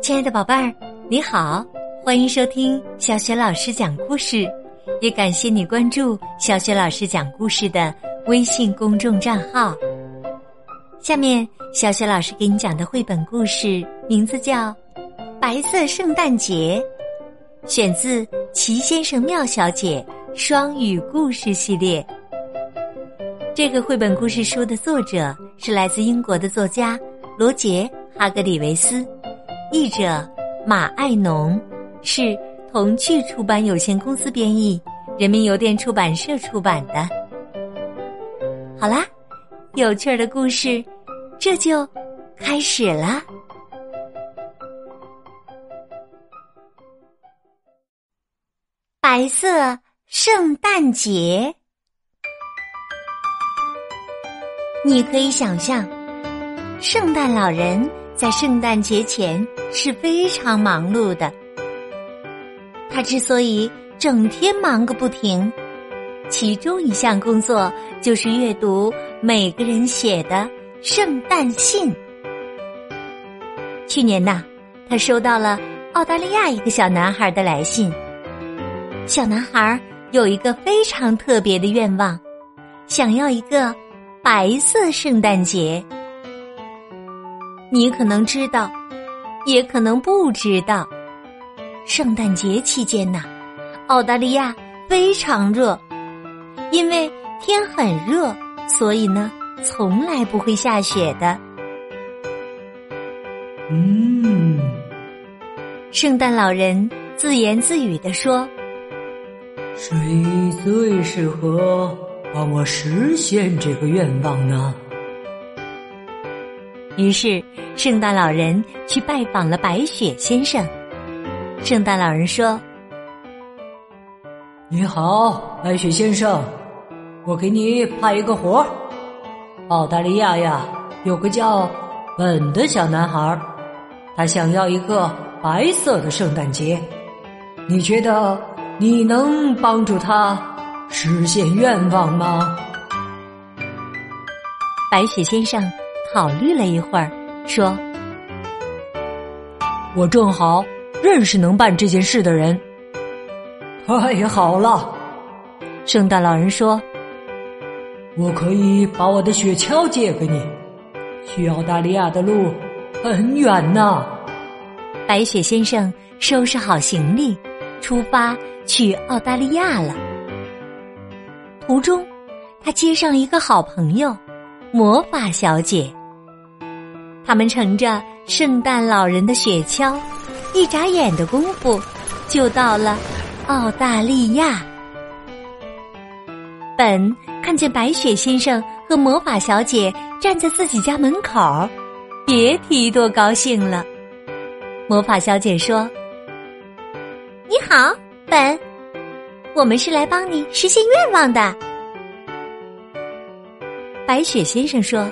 亲爱的宝贝儿，你好，欢迎收听小雪老师讲故事，也感谢你关注小雪老师讲故事的微信公众账号。下面，小雪老师给你讲的绘本故事名字叫《白色圣诞节》，选自《齐先生妙小姐》双语故事系列。这个绘本故事书的作者是来自英国的作家罗杰·哈格里维斯。译者马爱农是童趣出版有限公司编译，人民邮电出版社出版的。好啦，有趣儿的故事这就开始了。白色圣诞节，你可以想象，圣诞老人。在圣诞节前是非常忙碌的。他之所以整天忙个不停，其中一项工作就是阅读每个人写的圣诞信。去年呐，他收到了澳大利亚一个小男孩的来信。小男孩有一个非常特别的愿望，想要一个白色圣诞节。你可能知道，也可能不知道。圣诞节期间呐，澳大利亚非常热，因为天很热，所以呢，从来不会下雪的。嗯，圣诞老人自言自语地说：“谁最适合帮我实现这个愿望呢？”于是，圣诞老人去拜访了白雪先生。圣诞老人说：“你好，白雪先生，我给你派一个活儿。澳大利亚呀，有个叫本的小男孩，他想要一个白色的圣诞节。你觉得你能帮助他实现愿望吗？”白雪先生。考虑了一会儿，说：“我正好认识能办这件事的人。”太好了，圣诞老人说：“我可以把我的雪橇借给你。去澳大利亚的路很远呢。”白雪先生收拾好行李，出发去澳大利亚了。途中，他接上一个好朋友——魔法小姐。他们乘着圣诞老人的雪橇，一眨眼的功夫就到了澳大利亚。本看见白雪先生和魔法小姐站在自己家门口，别提多高兴了。魔法小姐说：“你好，本，我们是来帮你实现愿望的。”白雪先生说。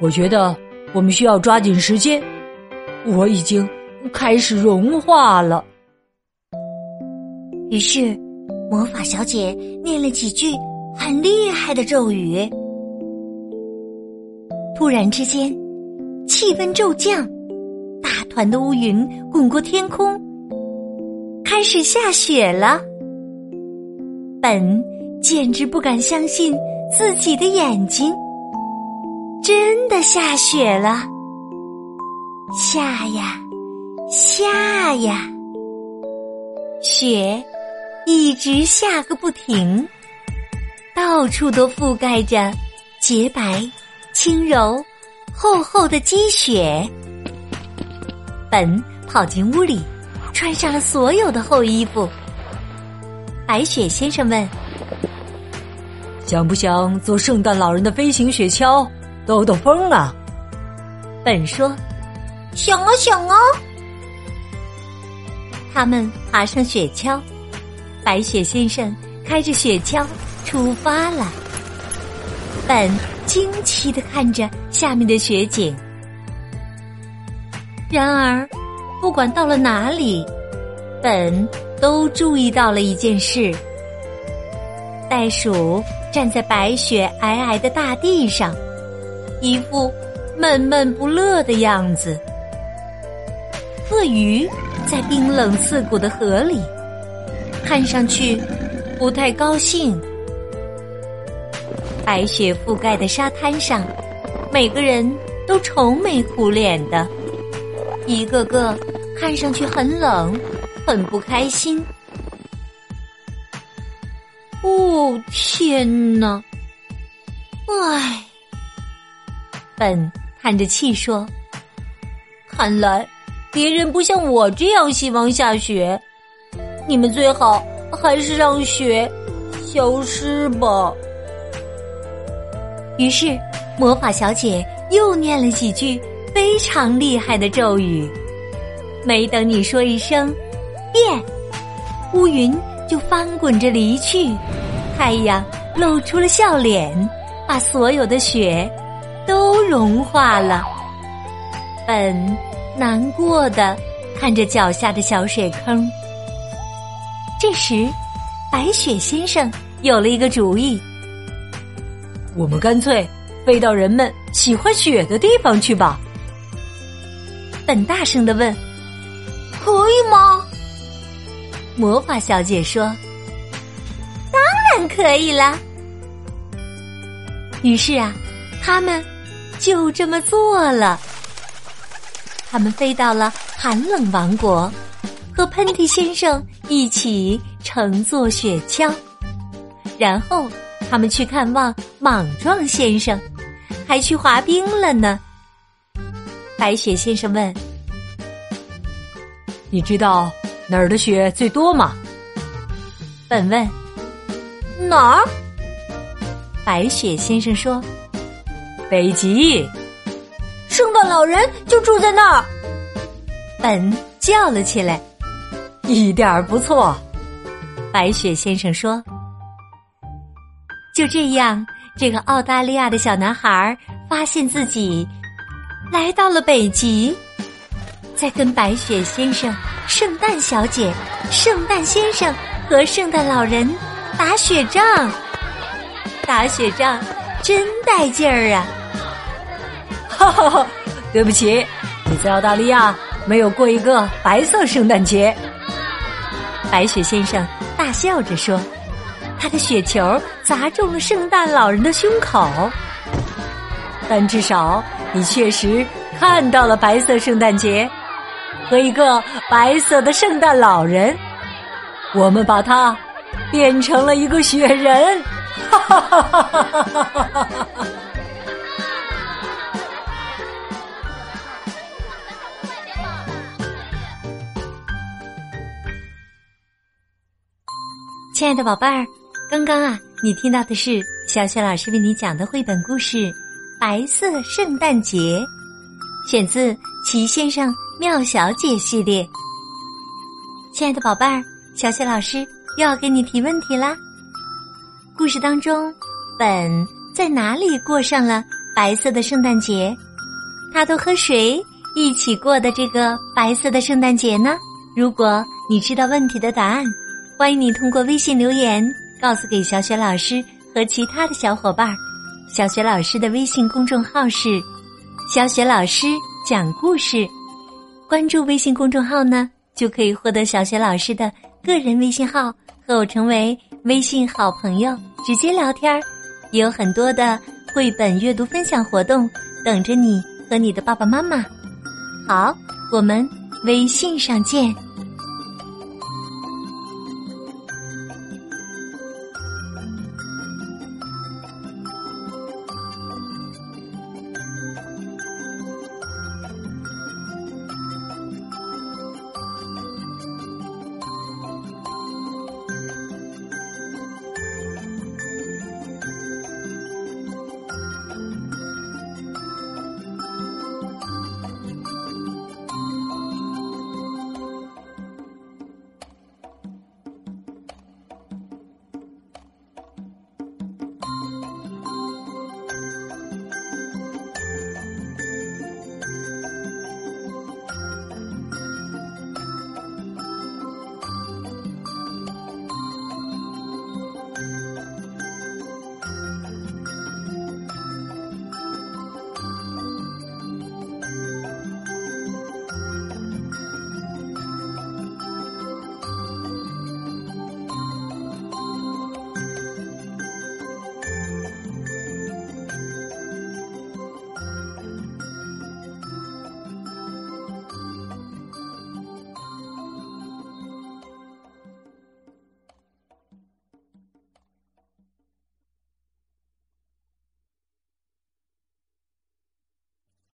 我觉得我们需要抓紧时间，我已经开始融化了。于是，魔法小姐念了几句很厉害的咒语。突然之间，气温骤降，大团的乌云滚过天空，开始下雪了。本简直不敢相信自己的眼睛。真的下雪了，下呀，下呀，雪一直下个不停，到处都覆盖着洁白、轻柔、厚厚的积雪。本跑进屋里，穿上了所有的厚衣服。白雪先生问：“想不想做圣诞老人的飞行雪橇？”兜兜风啊！本说：“想啊想啊！”他们爬上雪橇，白雪先生开着雪橇出发了。本惊奇的看着下面的雪景。然而，不管到了哪里，本都注意到了一件事：袋鼠站在白雪皑皑的大地上。一副闷闷不乐的样子。鳄鱼在冰冷刺骨的河里，看上去不太高兴。白雪覆盖的沙滩上，每个人都愁眉苦脸的，一个个看上去很冷，很不开心。哦，天哪！唉，本叹着气说：“看来别人不像我这样希望下雪，你们最好还是让雪消失吧。”于是，魔法小姐又念了几句非常厉害的咒语。没等你说一声“变”，乌云就翻滚着离去，太阳露出了笑脸，把所有的雪都融化了。本难过的看着脚下的小水坑。这时，白雪先生有了一个主意。我们干脆飞到人们喜欢雪的地方去吧。本大声的问：“可以吗？”魔法小姐说：“当然可以了。”于是啊，他们就这么做了。他们飞到了寒冷王国，和喷嚏先生一起乘坐雪橇，然后。他们去看望莽撞先生，还去滑冰了呢。白雪先生问：“你知道哪儿的雪最多吗？”本问：“哪儿？”白雪先生说：“北极，圣诞老人就住在那儿。”本叫了起来：“一点儿不错。”白雪先生说。就这样，这个澳大利亚的小男孩发现自己来到了北极，在跟白雪先生、圣诞小姐、圣诞先生和圣诞老人打雪仗。打雪仗真带劲儿啊！哈哈哈！对不起，你在澳大利亚没有过一个白色圣诞节。白雪先生大笑着说。他的雪球砸中了圣诞老人的胸口，但至少你确实看到了白色圣诞节和一个白色的圣诞老人。我们把它变成了一个雪人，哈哈哈哈哈哈！亲爱的宝贝儿。刚刚啊，你听到的是小雪老师为你讲的绘本故事《白色圣诞节》，选自《奇先生妙小姐》系列。亲爱的宝贝儿，小雪老师又要给你提问题啦。故事当中，本在哪里过上了白色的圣诞节？他都和谁一起过的这个白色的圣诞节呢？如果你知道问题的答案，欢迎你通过微信留言。告诉给小雪老师和其他的小伙伴儿，小雪老师的微信公众号是“小雪老师讲故事”，关注微信公众号呢，就可以获得小雪老师的个人微信号，和我成为微信好朋友，直接聊天儿，也有很多的绘本阅读分享活动等着你和你的爸爸妈妈。好，我们微信上见。